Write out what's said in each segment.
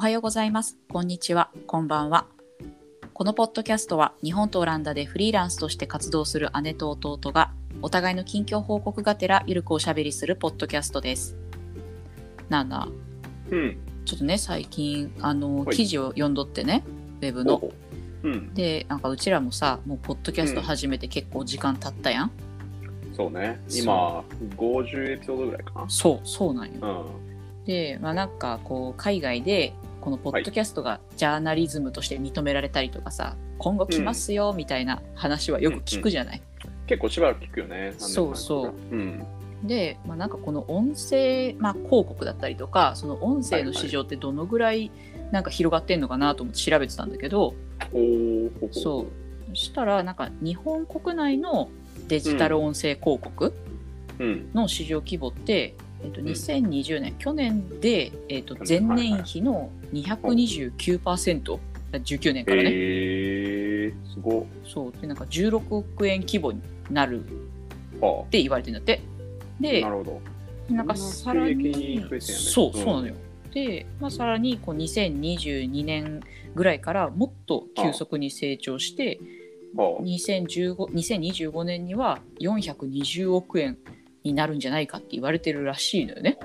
はようございます。こんにちは。こんばんは。このポッドキャストは日本とオランダでフリーランスとして活動する姉と弟がお互いの近況報告がてらゆるくおしゃべりするポッドキャストです。なあなあ、うん。ちょっとね、最近、あの、はい記事を読んどってね、ウェブの。おうん。で、なんかうちらもさ、もうポッドキャスト始めて結構時間経ったやん。そうね。今、50エピソードぐらいかそう、そうなんよ。な。うん。で、まあ、なんかこう海外でこのポッドキャストがジャーナリズムとして認められたりとかさ、今後来ますよみたいな話はよく聞くじゃない？結構しばらく聞くよね。そうそうう。うん。で、まあ、なんかこの音声、まあ、広告だったりとかその音声の市場ってどのぐらいなんか広がってんのかなと思って調べてたんだけど、おーほほそうそしたらなんか日本国内のデジタル音声広告うん。の市場規模って、えっと、ん。2020年、去年で、えっと、前年比の229%、19年からね、えー、すごっ。そう。でなんか16億円規模になるっはて言われてるんだって。あ、でなるほど。なんかさらにそうそううん。なのよ、で、まあ、さらにこう2022年ぐらいからもっと急速に成長してはあ、2015 2025年には420億円になるんじゃないかって言われてるらしいのよね。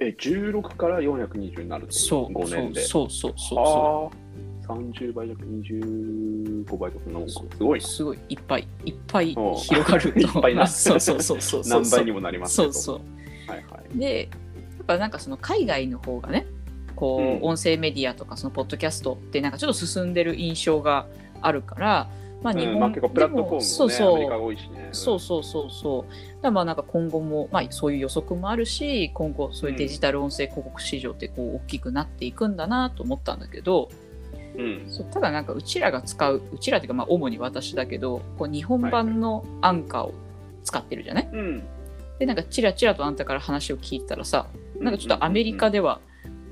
え、16から420になるそう5年で。そうそうそうそあ。あ、30倍弱25倍とかなんか。うすごい。すごい。いっぱいいっぱい広がるいっぱいな。そうそうそうそうそう。何倍にもなります。そうそう。はいはい。でやっぱなんかその海外の方がねこう、うん。音声メディアとかそのポッドキャストってなんかちょっと進んでる印象があるから、まあ、日本、うんまあ、結構プラットフォームもね、そうそうアメリカが多いしね。そうそうそうそう。だまあなんか今後も、まあ、そういう予測もあるし今後そういうデジタル音声広告市場ってこう大きくなっていくんだなと思ったんだけどうん。そうただなんかうちらが使ううちらっていうかまあ主に私だけどこう日本版のアンカーを使ってるじゃない、うん。でなんかチラチラとあんたから話を聞いてたらさなんかちょっとアメリカでは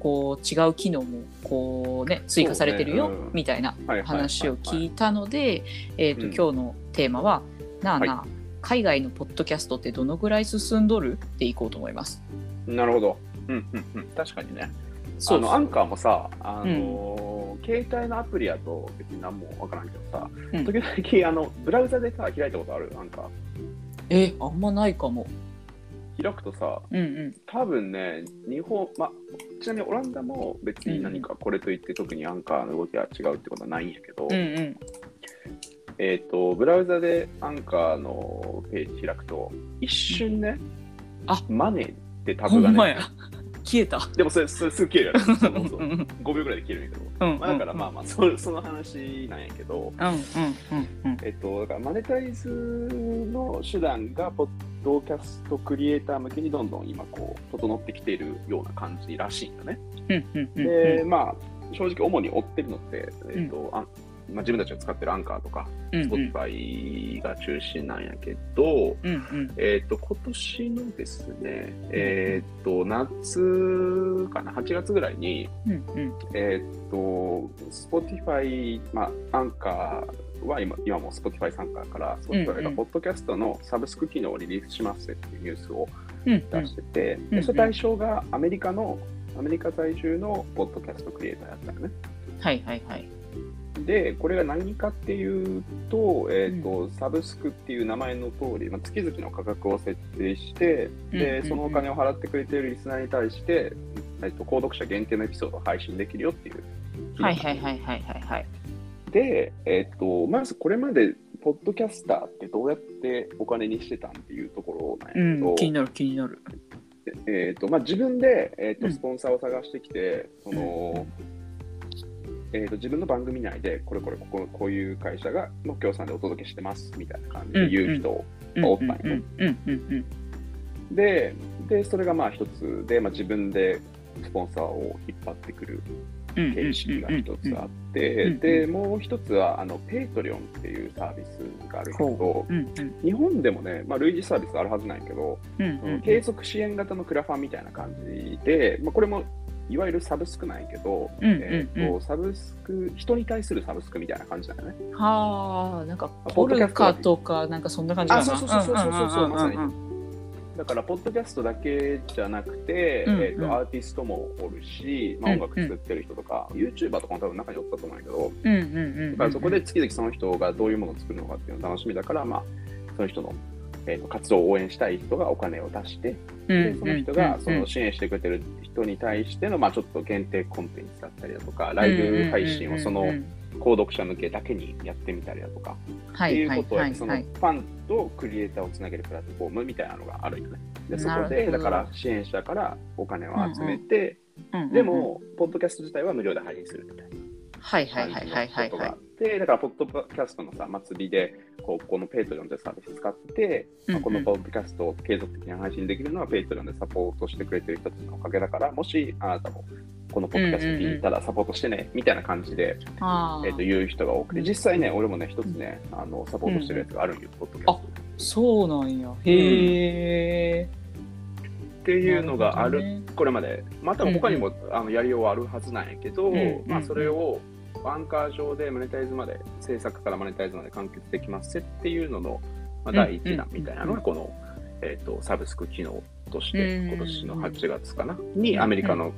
こう違う機能もこうね追加されてるよ、みたいな話を聞いたので、今日のテーマは「なあなあ、海外のポッドキャストってどのぐらい進んどる?」っていこうと思います？なるほど。うんうんうん。確かにね。そうアンカーもさ、あのー携帯のアプリやと別に何もわからんけどさ、うん時々あのブラウザでさ、開いたことある？アンカー。えあんまないかも。開くとさ、うんうん。多分ね、日本、ま、ちなみにオランダも別に何かこれといって特にアンカーの動きが違うってことはないんやけど、うんうん。えっ、と、ブラウザでアンカーのページ開くと、一瞬ね、あ。マネーってタブがね、消えた。でもそれ、それすぐ消えるやろ。そうそうそううんうん5秒ぐらいで消えるんやけど。うんまあ、だからまあまあそ、その話なんやけど、うんうんえっと、だからマネタイズの手段が、ポッドキャストクリエイター向けにどんどん今、こう、整ってきているような感じらしいんだね。で、まあ、正直、主に追ってるのって、えっと、あまあ、自分たちが使ってるアンカーとか、うんうん。Spotify が中心なんやけど、うんうん。えっと、今年のですね、えっと、夏かな、8月ぐらいに、うんうん。えーっと、Spotify、まあ、アンカーは今今も Spotify 参加から、うんうん。Spotify がポッドキャストのサブスク機能をリリースしますっていうニュースをうんうん。出してて、うんでその対象がアメリカの、アメリカ在住のポッドキャストクリエイターやったよね。はいはいはい。で、これが何かっていうと、えーっと、サブスクっていう名前の通り、まあ、月々の価格を設定して、うん。うんで、うん。そのお金を払ってくれているリスナーに対して、えーっと、購読者限定のエピソードを配信できるよっていう。はいはいはいはいはいはい。で、えっと、まずこれまで、ポッドキャスターってどうやってお金にしてたんっていうところなんやけど、うん、気になる気になる。えっとまあ、自分で、えっとうん。スポンサーを探してきて、そのえっと自分の番組内で、これこれここ、こういう会社がの協賛でお届けしてますみたいな感じで言う人うんおったんでで、それがまあ一つで、まあ、自分でスポンサーを引っ張ってくるうん形式が一つあっうんて、うんで、もう一つは、あの、 Patreon っていうサービスがあるけど、う。んうん。日本でもね、まあ、類似サービスあるはずなんやけど、うんうん。継続支援型のクラファンみたいな感じで、まあ、これもいわゆるサブスクなんやけど、うんうんうん。えーとサブスク、人に対するサブスクみたいな感じだよね。はあなんかあ polca とかなんかそんな感じかな。あそうそうそうそうそうそうんんんんんまさにだから、ポッドキャストだけじゃなくて、うんうんえーとアーティストもおるし、まあ、音楽作ってる人とか、YouTuber とかも多分中におったと思うんやけど、うんうんうんだからそこで月々その人がどういうものを作るのかっていうのが楽しみだから、まあ、その人の、えーと活動を応援したい人がお金を出して、でその人がその支援してくれてる人に対しての、まあ、ちょっと限定コンテンツだったりだとか、ライブ配信をその購読者向けだけにやってみたりだとか、っていうことをやって、そのファンとクリエイターをつなげるプラットフォームみたいなのがあるよね。で、そこで、だから支援者からお金を集めて、でも、ポッドキャスト自体は無料で配信するみたいな。はいはいはいはいはいはいて、だから、ポッドキャストのさ、祭りで、こうこの Patreonでサービス使ってて、うんうん。まあこのポッドキャストを継続的に配信できるのは、 Patreonでサポートしてくれてる人たちのおかげだから、もしあなたもこのポッドキャスト聞いたらサポートしてね、みたいな感じで、あーえー、と言う人が多くて、実際ね、俺もね、一つね、あのサポートしてるやつがあるんよ、ポッドキャストで。そうなんや。へえっていうのがある、ねこれまで。また他にも、あのやりようはあるはずなんやけど、うんうん。まあ、それをアンカー上でマネタイズまで、制作からマネタイズまで完結できますっていうのの、まあ、第一弾みたいなのが、この、えー、とサブスク機能として、うん。今年の8月かな、にアメリカの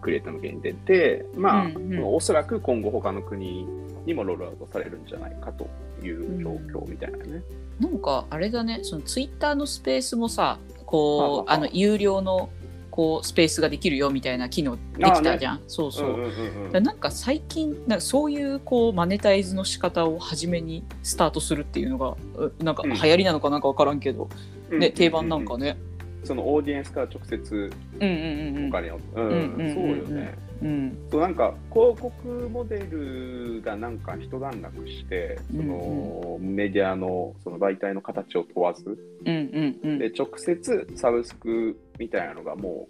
クリエイター向けに出て、まあ、おそらく今後他の国にもロールアウトされるんじゃないかという状況みたいなね。なんかあれだねそのツイッターのスペースもさこうあの有料のこうスペースができるよみたいな機能できたじゃん、そうそう、うんうんうんなんか最近なんかそういうこうマネタイズの仕方を初めにスタートするっていうのがうなんかうん。流行りなのかなんか分からんけど、うん。ね、定番なんかね。そのオーディエンスから直接うんうんうんお金を、うんうんうんうん。そうよね。うん。そうなん。か広告モデルがなんか一段落して、そのメディアのその媒体の形を問わず、うんうんうん。で直接サブスクみたいなのがも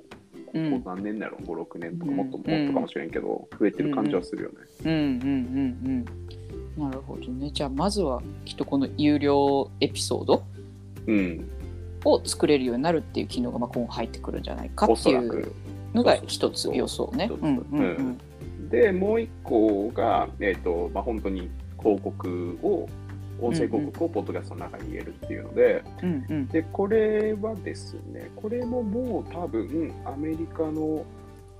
う、うん。ここ何年だろう、5、6年とかうん。もっともっとかもしれんけど、増えてる感じはするよね。うんうんうんうんなるほどね。じゃあまずはきっとこの有料エピソードうん、を作れるようになるっていう機能がまあ今後入ってくるんじゃないかおっていう。そらく。のが一つ予想ね。で、もう一個が、えっ、と、まあ、本当に広告を、音声広告をポッドキャストの中に入れるっていうので、うんうん。で、これはですね、これももう多分、アメリカの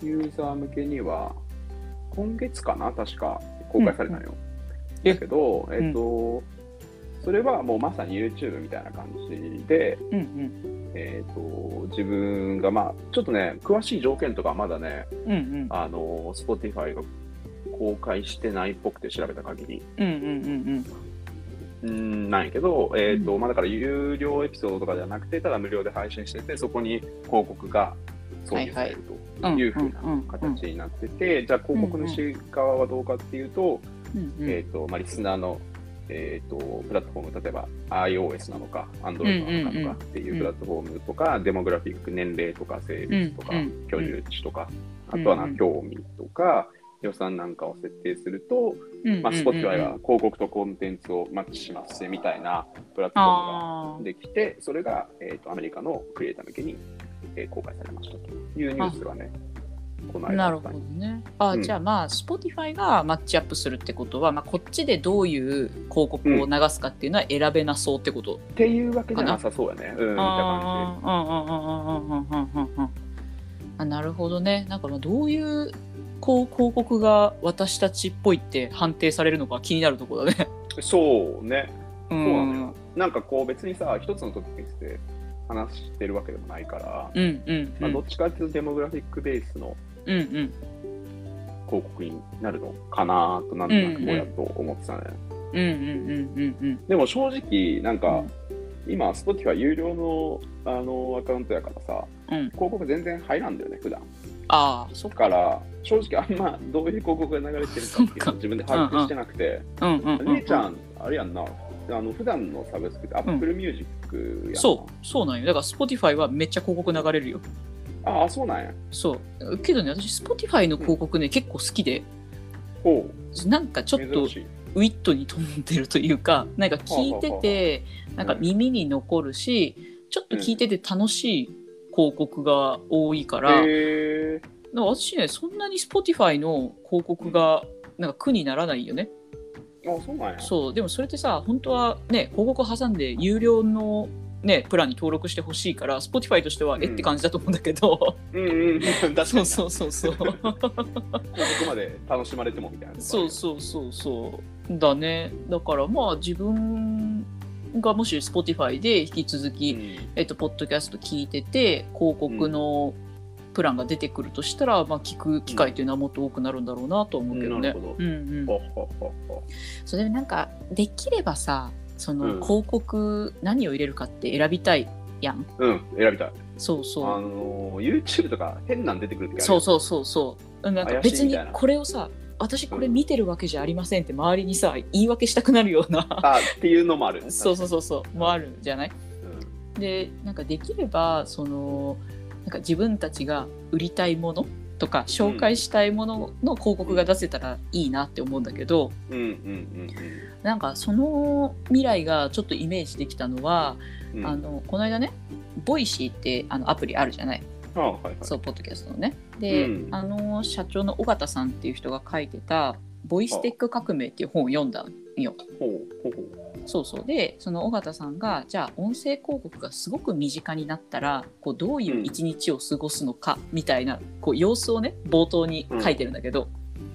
ユーザー向けには、今月かな、確か公開されたのよ。えだけど、えっ、と、それはもうまさに YouTube みたいな感じで、うんうんえっ、と、自分が、まあ、ちょっとね、詳しい条件とかはまだね、うんうん。あの、Spotify が公開してないっぽくて調べた限り、うんうんうんうーん、なんやけど、えっ、と、うん。まあだから有料エピソードとかじゃなくて、ただ無料で配信してて、そこに広告が挿入されるというふうな形になってて、じゃあ広告主側はどうかっていうと、うんうん。えっ、と、まあリスナーの、えっ、と、プラットフォーム、例えば iOS なのか、Android なのかとかっていうプラットフォームとか、デモグラフィック、年齢とか性別とか、うんうん居住地とか、あとはな興味とか、予算なんかを設定すると、まあ、Spotify は広告とコンテンツをマッチしますみたいなプラットフォームあができて、それが、えー、とアメリカのクリエイター向けに、えー公開されましたというニュースがね、この間なるほどね。あ、うん、じゃあまあ Spotify がマッチアップするってことは、まあ、こっちでどういう広告を流すかっていうのは選べなそうってこと、うん、っていうわけじゃな？さそうやね。うんあなるほどね。なんかまあどういうこう広告が私たちっぽいって判定されるのか気になるところだね。そうね。そうな、うん、なんかこう別にさ一つの時にして話してるわけでもないから、うんうんうん、まあ、どっちかっていうとデモグラフィックベースのうんうん広告になるのかなとなんとなくぼやっと思ってたね。うんうんうんうんうんでも正直、なんか、うん。今、Spotify 有料のあのアカウントやからさ、うん。広告全然入らんだよね、普段。ああそっか。ら、正直あんまどういう広告が流れてるかっていうのを自分で把握してなくて、うんうんうんうん。姉ちゃん、あれやんな、あの普段のサブスクって Apple Music やん。なそうそうなんよ。だから Spotify はめっちゃ広告流れるよああ、そうなんや。そう。けどね私 Spotify の広告ね、結構好きで。ほなんかちょう、っと珍しい。ウィットに飛んでるというかなんか聞いててなんか耳に残るしちょっと聞いてて楽しい広告が多いから,、へなんか私ねそんなに Spotify の広告がなんか苦にならないよね。ー、あそうなんや。そう。でもそれってさ本当はね広告挟んで有料のねプランに登録してほしいから Spotify としては、うん。えって感じだと思うんだけど。うんうん、そうそうそうそう。ここまで楽しまれてもみたいな。そうそうそうそう。だね。だからまあ自分がもし Spotify で引き続き、うん。えっと、ポッドキャスト聞いてて広告のプランが出てくるとしたら、まあ、聞く機会というのはもっと多くなるんだろうなと思うけどね。なるほど。うんうん、ほほほほ。それでなんかできればさそのうん広告何を入れるかって選びたいやん。うん、選びたい。そうそう。あの、YouTube とか変なん出てくる時あるそうそうそうそう。なんか怪しい別にみたいなこれをさ私これ見てるわけじゃありませんって周りにさ言い訳したくなるような あ、っていうのもある。そうそうそうそうもあるじゃない？うんでなんかできればそのなんか自分たちが売りたいものとか紹介したいものの広告が出せたらいいなって思うんだけどうんうんなんかその未来がちょっとイメージできたのは、うんうん。あのこの間ねVoicy ってあのアプリあるじゃない？あ、はいはい。そうポッドキャストのねで、うんあの社長の緒方さんっていう人が書いてた「ボイステック革命」っていう本を読んだんよ。ほうほうほう。そうそう。でその緒方さんがじゃあ音声広告がすごく身近になったらこうどういう一日を過ごすのかみたいな、こう様子をね冒頭に書いてるんだけど、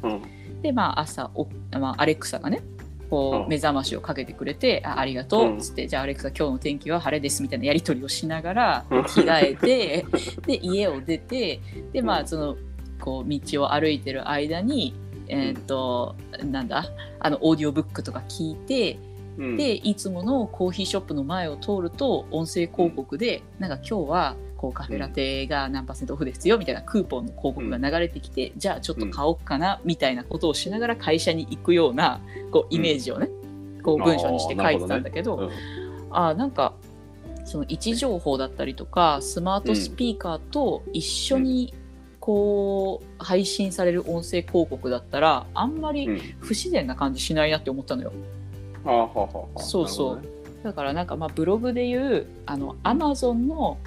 うん。でまあ朝お、まあ、アレクサがねこうん。う目覚ましをかけてくれて「あありがとう」うん。っつって「じゃあアレクサ今日の天気は晴れです」みたいなやり取りをしながらうん。着替えてで家を出てでまうん。あそのこう道を歩いてる間にえーっとなんだあのオーディオブックとか聞いてうん。でいつものコーヒーショップの前を通ると音声広告でなんか今日はこうカフェラテが何パーセントオフですよみたいなクーポンの広告が流れてきて、じゃあちょっと買おうかなみたいなことをしながら会社に行くようなこうイメージをね、こう文章にして書いてたんだけど、うんあなんかその位置情報だったりとかスマートスピーカーと一緒にこう配信される音声広告だったらあんまりうん。不自然な感じしないなって思ったのよ。はあはあはあはあ。そうそうなるだからなんかまあブログでいうあのアマゾンの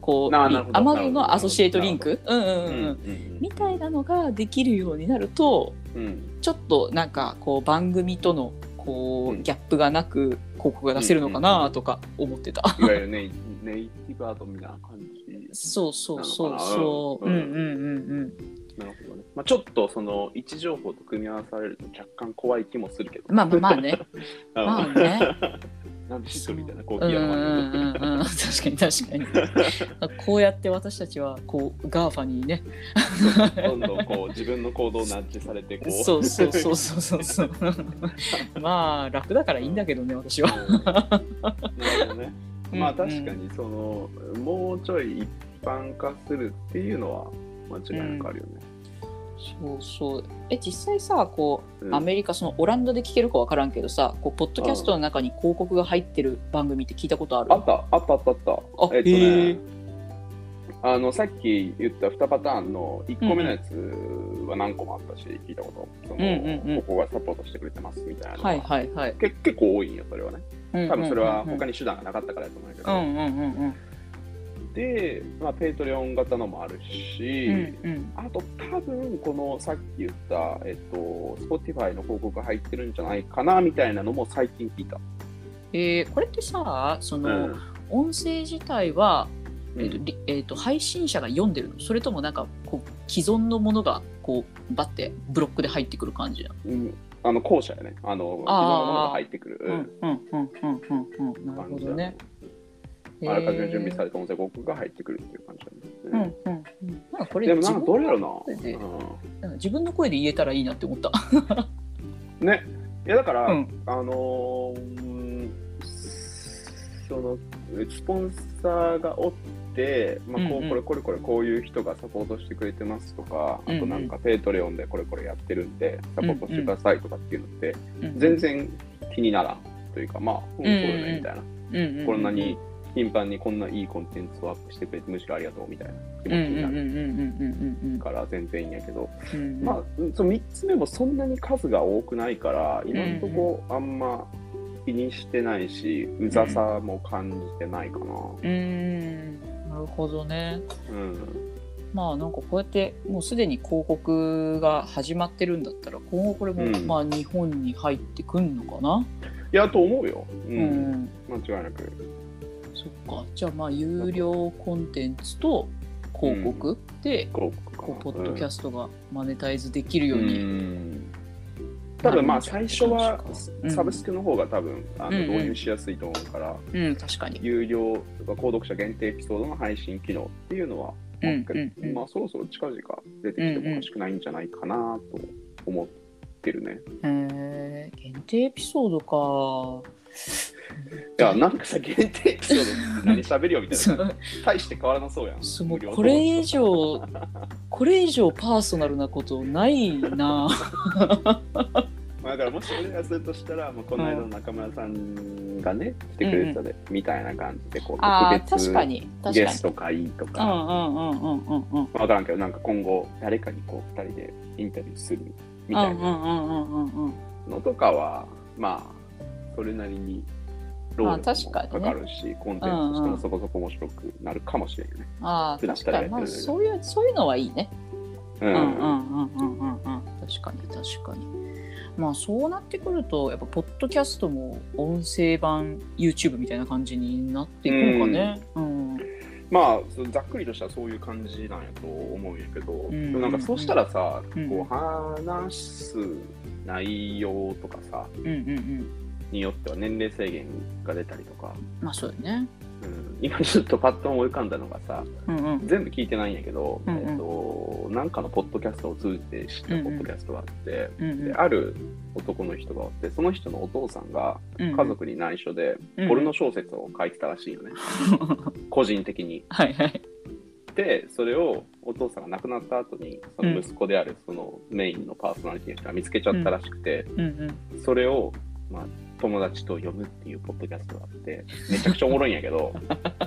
こうアマゾンのアソシエイトリンクうんうんうん、ほどね。うん、みたいなのができるようになるとうんうんちょっとなんかこう番組とのこううんギャップがなく広告が出せるのかなとか思ってた。いわゆるネイネイティブアドみたいな感じ。そうそうそうなそう。うんうんうんうん。なるほどね。まあちょっとその位置情報と組み合わされると若干怖い気もするけど。まあまあまあね。うんまあね。なんで知っとるみたいな、コーヒうんうんー屋のうんうん。確かに確かに。こうやって私たちはこう GAFA にね。どんどんこう自分の行動をナッジされてこう。そうそうそうそうそうそう。まあ楽だからいいんだけどね私は。うんなるほどね。うんまあ確かにその、もうちょい一般化するっていうのは間違いなくあるよね。そうそう。え実際さこううんアメリカそのオランダで聞けるかわからんけどさこうポッドキャストの中に広告が入ってる番組って聞いたことある？あった、あった、あった、あった。あえっとへねえ、あの、さっき言った2パターンの1個目のやつは何個もあったし、聞いたこと。その、うんうんうんここがサポートしてくれてますみたいなのが。はいはいはい。け結構多いんよ、それはね。多分それは他に。に手段がなかったからだと思うけど。うんうんうんうんで、まあ、 Patreon 型のもあるし、うんうん。あと多分このさっき言った、えっと、Spotify の広告が入ってるんじゃないかなみたいなのも最近聞いた。えーこれってさその、うん。音声自体は、えーとうんりえーと配信者が読んでるの？それともなんかこう既存のものがこうバッてブロックで入ってくる感じなの？うん。あの後者やね。あの、あー。のものが入ってくる。うんうんうんうんうん。うんなるほどね。あらかじめ準備されれた音声広告が入ってくるっていう感じうだね。んうんうん。なんかこれでもなんかどれやろな、なん。か自分の声で言えたらいいなって思った。う んね。いやだから、うん。あのーうんそのスポンサーがおって、まあこうんうんうこれこれこれこういう人がサポートしてくれてますとか、うんうんあとなんか Patreon でこれこれやってるんでサポートしてくださいとかっていうのって、うん全然気にならんというかまあ、うん、そうよねみたいな、うんうん。こんなに頻繁にこんないいコンテンツをアップしてくれてむしろありがとうみたいな気持ちになうんうんうんうんうんうん。るから全然いいんやけど、うんうん。まあその3つ目もそんなに数が多くないから今のとこあんま気にしてないしうざさも感じてないかな。うーん。なるほどね。うん。まあなんかこうやってもうすでに広告が始まってるんだったら今後これもうん。まあ日本に入ってくんのかな、いやと思うよ、ううんん。間違いなく。か。じゃあまあ有料コンテンツと広告で、広告。かこうポッドキャストがマネタイズできるように、うん。多分まあ最初はうん。サブスクの方が多分あのうんうん。導入しやすいと思うから、うん、確かに。有料とか購読者限定エピソードの配信機能っていうのは、うんまあそろそろ近々出てきてもおかしくないんじゃないかなと思ってるね。へえ限定エピソードか。いや、なんかさ、限定エピソード 何喋るよみたいな。大して変わらなそうやん。そうもうこれ以上、これ以上パーソナルなことないな。まあだからもし俺がするとしたら、もうこの間の中村さんがね、来てくれてたで、みたいな感じで、こう、特別確かに。確かにゲス。ト会とか、うんうんうんうんうんうん。わからんけど、なんか今後、誰かにこう、二人でインタビューするみたいな。のとかは、まあ、それなりに労まあ力も確かかかるし、コンテンツとしてもそこそこ面白くなるかもしれないよね。ああ、普段確かに。まあ、そういう、そういうのはいいね。ううんうんうんうんうんうん。確かに、確かに。まあ、そうなってくると、やっぱ、ポッドキャストも音声版 YouTube みたいな感じになっていくのかね。うん。まあそうざっくりとしたそういう感じなんやと思うんやけど、んでもなんかそうしたらさ、うんこう話す内容とかさうんうんうん。によっては年齢制限が出たりとか、まあ、そうよね。うん、今ちょっとパッと思い浮かんだのがさうんうん。全部聞いてないんやけど、うんうんえっとなんかのポッドキャストを通じて知ったポッドキャストがあって、うんうんである男の人がおってその人のお父さんがうん家族に内緒でうんポルノ小説を書いてたらしいよね、個人的に。はいはい。でそれをお父さんが亡くなった後にその息子であるそのメインのパーソナリティの人が見つけちゃったらしくて、うんうん。それを、まあ、友達と読むっていうポッドキャストがあってめちゃくちゃおもろいんやけど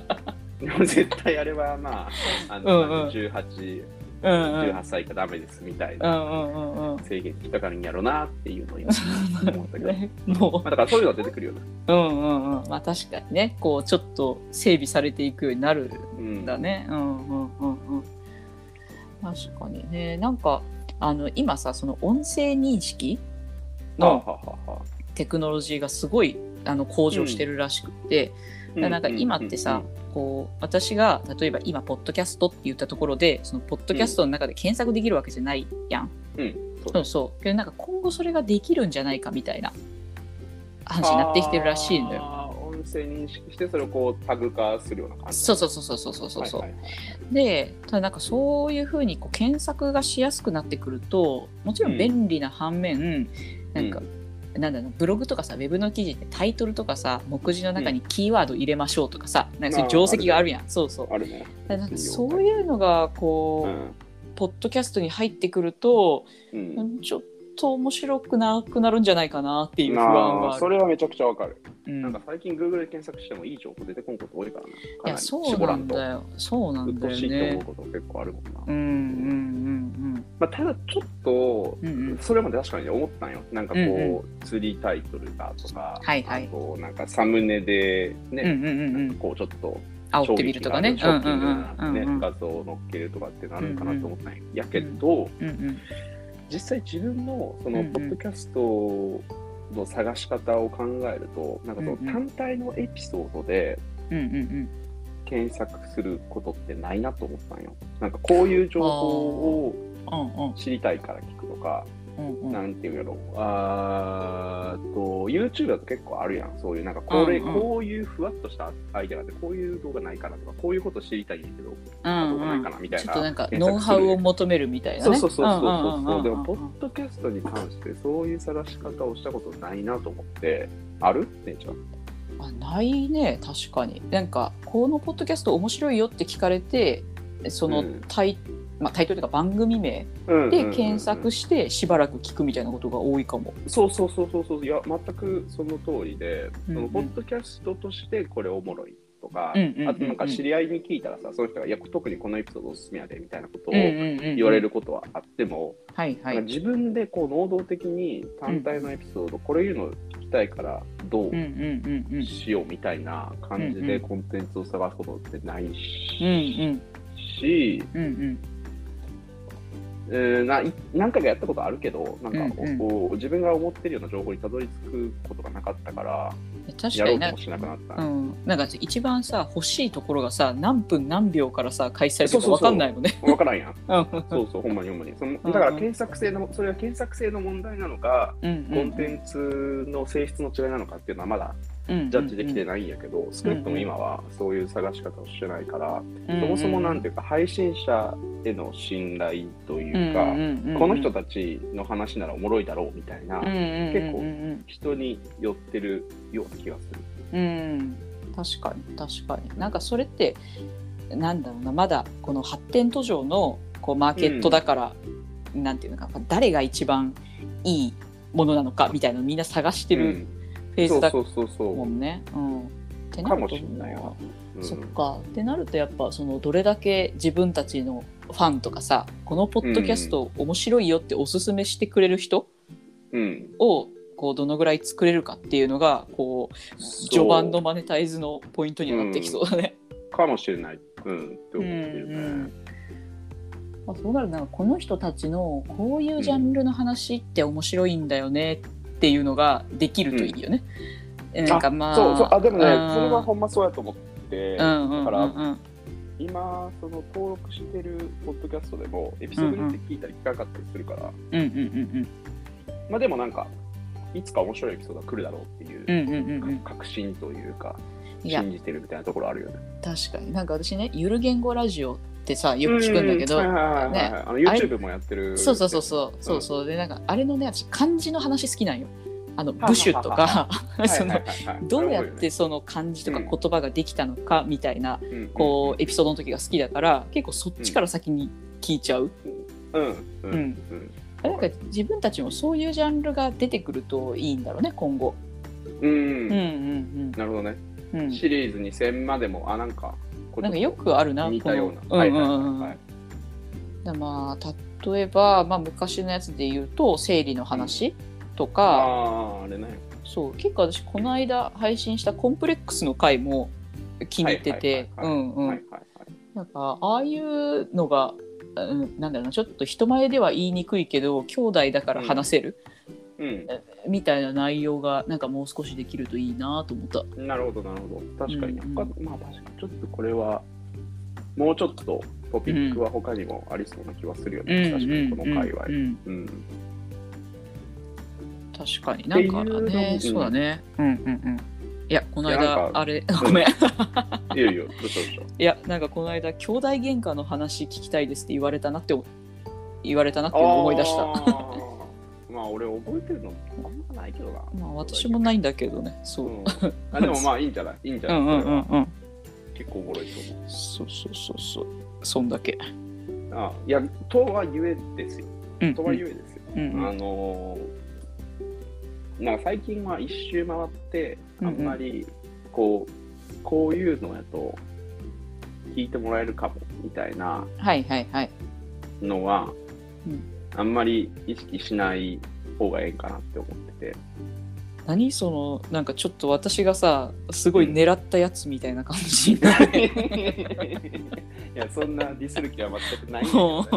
でも絶対あれはまああの、うんうん18うんうん。18歳以下ダメですみたいうんな。制限に引っかかるんやろなっていうのを今思ったけど、ねもまあ、だからそういうのは出てくるよね。う、うんうんうん。まあ確かにね、こうちょっと整備されていくようになるうんんだね。うんうんうんうん。確かにね。なんか、あの、今さ、その音声認識のテクノロジーがすごいあの向上してるらしくて、だからなんか今ってさ、こう私が例えば今「ポッドキャスト」って言ったところでそのポッドキャストの中で検索できるわけじゃないやん。うん、うん。そそううそう。けどなんか今後それができるんじゃないかみたいな話になってきてるらしいのよ。音声認識してそれをこうタグ化するような感じ。そうそうそうそうそうそうそう。はいはいはい。でただなんかそういうふうにこう検索がしやすくなってくるともちろん便利な反面、なんか、なんだろうブログとかさウェブの記事ってタイトルとかさ目次の中にキーワード入れましょうとかさ、なんかそういう定石があるやん。そうそう。あるね。なんかそういうのがこう、うん。ポッドキャストに入ってくると、うん。ちょっと面白くなくなるんじゃないかなっていう不安まはある。あそれはめちゃくちゃわかる。うんなんか最近 Google で検索してもいい情報出てこんこと多いからな。いかなりやそう絞らんと。なんだよそうなうんっとだよねうしいって思う。こと結構あるもんな。うんうんまあ、ただちょっと、うんうんそれまで確かに思ったんよ。なんかこう、うん釣りタイトルだとか、はいはいあとなんかサムネでね、うんうんうんうんうんこうちょっと煽ってみるとかね。ショッキングうんうんなねうんうん画像を載っけるとかってなるんかなと思ったんややけど、うんうん実際自分のそのうんうんポッドキャストの探し方を考えると、なんかその単体のエピソードで検索することってないなと思ったんよ。なんかこういう情報を知りたいから聞くとか、うんうん。なんていうんやろあーと YouTube だと結構あるやん。そういうなんかこれ、うんうん。こういうふわっとしたアイデアがあってこういう動画ないかなとかこういうこと知りたいんやけど、うん動画ないうんかなみたいなちょっとなんかノウハウを求めるみたいなね。そうそうそうそうそううんうんうんうんでもポッドキャストに関してそういう探し方をしたことないなと思ってある？姉ちゃん？あないね。確かに。なんかこのポッドキャスト面白いよって聞かれてそのうん。タイ,、まあ、タイトルとか番組名で検索してしばらく聞くみたいなことが多いかも。そうそうそうそうそう。いや全くその通りで、うんうん。そのポッドキャストとしてこれおもろいとか、うんうんうんうん。あとなんか知り合いに聞いたらさその人がいや特にこのエピソードおすすめやでみたいなことをうんうんうんうん。言われることはあっても、はいはい。なんか自分でこう能動的に単体のエピソード、これいうの聞きたいからどううんうんうんうん。しようみたいな感じでうんうん。コンテンツを探すことってないうんし、しうんうんえーない何回かやったことあるけどなんか、うんうんこう自分が思ってるような情報にたどり着くことがなかったから確かになやろうともしなくなった。うん、なんか一番さ欲しいところがさ何分何秒からさ開催されてるか分かんないもんね。わからんやん。うんそうそう、ほんまにほんまに。そのうんだから検索性の、それは検索性の問題なのか、うんコンテンツの性質の違いなのかっていうのはまだうんジャッジできてないんやけど、少なくとも今はそういう探し方をしてないから、うんそもそもなんていうか、配信者への信頼というか、この人たちの話ならおもろいだろうみたいな、結構人に寄ってるような気がする。うん、確かに確かに。なんかそれってなんだろうなまだこの発展途上のこうマーケットだから、なんていうのか誰が一番いいものなのかみたいなのをみんな探してるうん。フェーズだもんね。うん、ってう。なるとかもしれないわ。うんそっかってなるとやっぱそのどれだけ自分たちのファンとかさこのポッドキャスト面白いよっておすすめしてくれる人うん。をこうどのぐらい作れるかっていうのがこう序盤のマネタイズのポイントにはなってきそうだね。かもしれない。うん。って思ってるうんうんね。まあ、そうなるとなんかこの人たちのこういうジャンルの話って面白いんだよねっていうのができるといいよね。なんかまあそうそう。あ、でもね、うん。それはほんまそうやと思って、うんうんうんだからうん今、その登録してるポッドキャストでも、エピソードによって聞いたり聞かなかったりするから、うんうんうんまあでもなんか、いつか面白いエピソードが来るだろうっていう、うんうんうんうん。うん確信というか、信じてるみたいなところあるよね。確かに。なんか私ねゆる言語ラジオってさよく聞くんだけど、うんはいはいはいはい。ね。あの YouTube もやってる。そうそうそうそう。そうそう。でなんかあれのね私漢字の話好きなんよ。あの部首とかどうやってその漢字とか言葉ができたのかみたいなこうエピソードの時が好きだから結構そっちから先に聞いちゃう。うんうんううん。ん。なんか自分たちもそういうジャンルが出てくるといいんだろうね今後。うん。うんうんなるほどね。うん。うん。シリーズ2000までも、あ、なんか、なんかよくあるな似たような。はいはいまあ例えば、まあ、昔のやつで言うと生理の話とか、ああ、あれね。そう結構私この間配信したコンプレックスの回も気に入っててなんかああいうのが、うん、なんだろうなちょっと人前では言いにくいけど兄弟だから話せる、うんみたいな内容がなんかもう少しできるといいなと思った。なるほど、なるほど。確かに、うんうん。他まあ確かに、ちょっとこれは、もうちょっとトピックは他にもありそうな気はするよね。確かに、この界隈。うん。うん。うん。確かになんかね。もそうだね。うん。うんうんいやこの間あれごめん。いやいや、どうした。いやなんかこの間兄弟喧嘩の話聞きたいですって言われたなって言われたなって思い出したまあ、俺覚えてるのあんまないけどな。まあ私もないんだけどね。そう。う、ん、あでもまあいいんじゃない？いいんじゃない、うんうんうんうん。結構おもろいと思う。そうそうそうそう。そんだけ。あいや、とはゆえですよ。うんとはゆえですよ。うんうん。あのーなんか最近は一周回って、あんまりこう、こういうのやと聞いてもらえるかもみたいなはいはいはい。のは、うんあんまり意識しない方がええかなって思ってて。何そのなんかちょっと私がさすごい狙ったやつみたいな感じになる。いや、そんなディスる気は全くないんだけど、ね。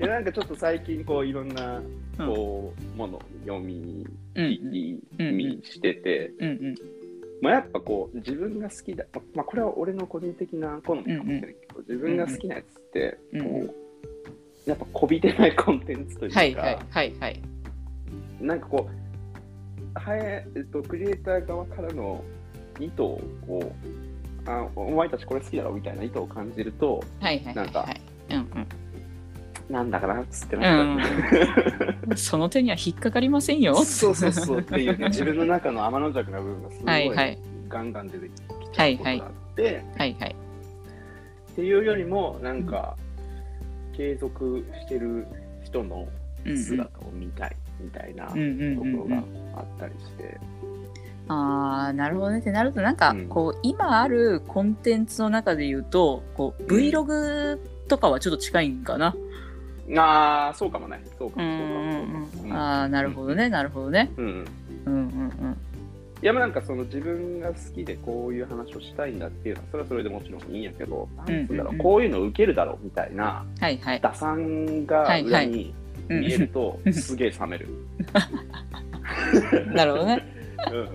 いや、なんかちょっと最近こういろんなこう、もの読み、うん聞き、見してて、うんうんまあ、やっぱこう自分が好きだ、まあ、これは俺の個人的な好みかもしれないけど、自分が好きなやつって。こう、うんやっぱこびてないコンテンツというか、はいはいはいはい。なんかこうはえ、えっと、クリエイター側からの意図をあお前たちこれ好きだろみたいな意図を感じるとはいはいはいなんかはいうん。なんだかなっつってなっちゃう。うん。その手には引っかかりませんよ。そうそうそうっていうね自分の中の天の弱な部分がすごいはいはい。ガンガン出てきちゃうことがあって、はいはい。っていうよりもなんか、継続してる人のうんうん。姿を見たいみたいなとうんうんうんうん。ころがあったりして、ああなるほどね。ってなるとなんかうん。こう、今あるコンテンツの中で言うとこう Vlog とかはちょっと近いんかな？ああそうかもね。そうかうんも。そうかうんもああなるほどねなるほどね。うん。うんうんうんいやまあなんかその自分が好きでこういう話をしたいんだっていうのはそれはそれでもちろんいいんやけど、なんつうんだろうこういうの受けるだろうみたいなうんはいはい。打算が裏にうん見えるとすげえ冷める。なるほどね。うん。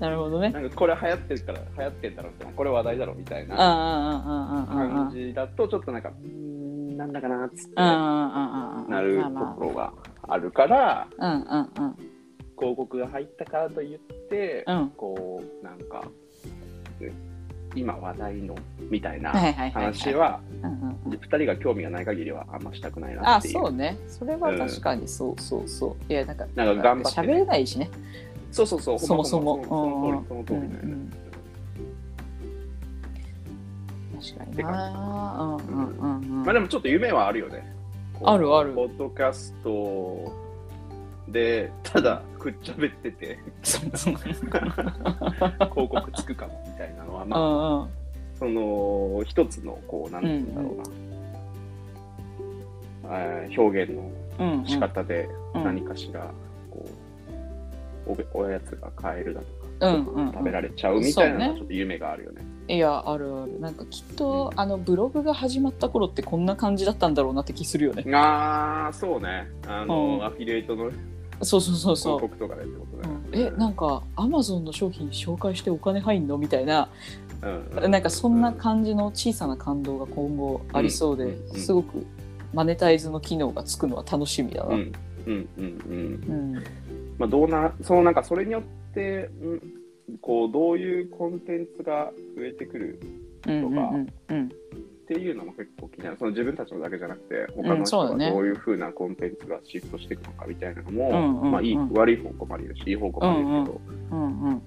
なるほどね。なんかこれ流行ってるから流行ってんだろうってこれ話題だろみたいうんうんなうんうんうんうん感じだとちょっとなんかうーんなんだかなっつってうんうんうんうんなるところがあるからあうんうんうん広告が入ったからといってうん。こうなんかね今話題のみたいな話はうんうんうん。2人が興味がない限りはあんましたくないなあっていう。そうね。それは確かにそうそうそう。いやなんかなんか頑張ってれないしね。そうそうそう。そもそも。その通りその通りうんだよね。うん確かにうんうんうんうん。まあでもちょっと夢はあるよね。あるある。ポッドキャストでただくっちゃべってて。広告つくかもみたいなのはまあうんうんその一つのこうなんて言うんだろうな、えー表現のうんうん仕方でうん何かしらこうおおやつが買えるだとか、うんうんうん。食べられちゃうみたいなのちょっと夢があるよね。いやあるある。なんかきっと、あのブログが始まった頃ってこんな感じだったんだろうなって気するよね。ああそうね。あの、うん。アフィリエイトのそうそうそうそう。広告とかでってことうね。ん。えなんかアマゾンの商品紹介してお金入んの？みたいな。うんうなんかそんな感じの小さな感動が今後ありそうで、うんうんうん。すごくマネタイズの機能がつくのは楽しみだな。うんうんうんうん。うん。まあどうなそのなんかそれによって、うん、こうどういうコンテンツが増えてくるうんうんうんうんっていうのも結構気になる。その自分たちのだけじゃなくて他うんの人がどういうふうなコンテンツがシフトしていくのかみたいなのも、うんうんうん。まあいい悪い方向もあるしいい方向もあるけど、うんうん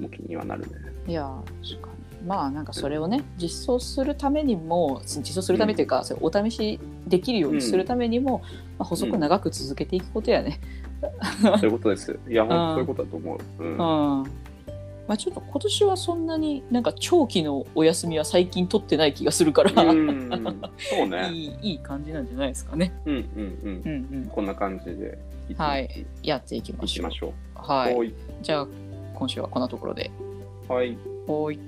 もう気にはなるね。いや確かに。まあなんかそれをね実装するためにも実装するためっていうか、それお試しできるようにするためにも、まあ、細く長く続けていくことやね。そういうことです。いや、本当そういうことだと思う。うん。うんまあ、ちょっと今年はそんなになんか長期のお休みは最近取ってない気がするから、うんそうね。いいいい感じなんじゃないですかね。うんうんうんう。んうん、こんな感じでいはいやっていきいましょう。きましょう。はい、はい。じゃあ今週はこんなところで。はい。はい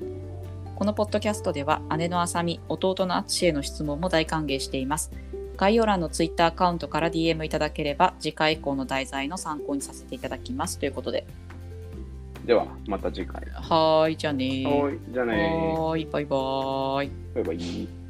このポッドキャストでは姉のあさみ、弟のあつしへの質問も大歓迎しています。概要欄のツイッターアカウントから DM いただければ次回以降の題材の参考にさせていただきますということで。では、また次回。はーい、じゃあねー。はい。じゃあねはーい、バイバーイ。バイバイ。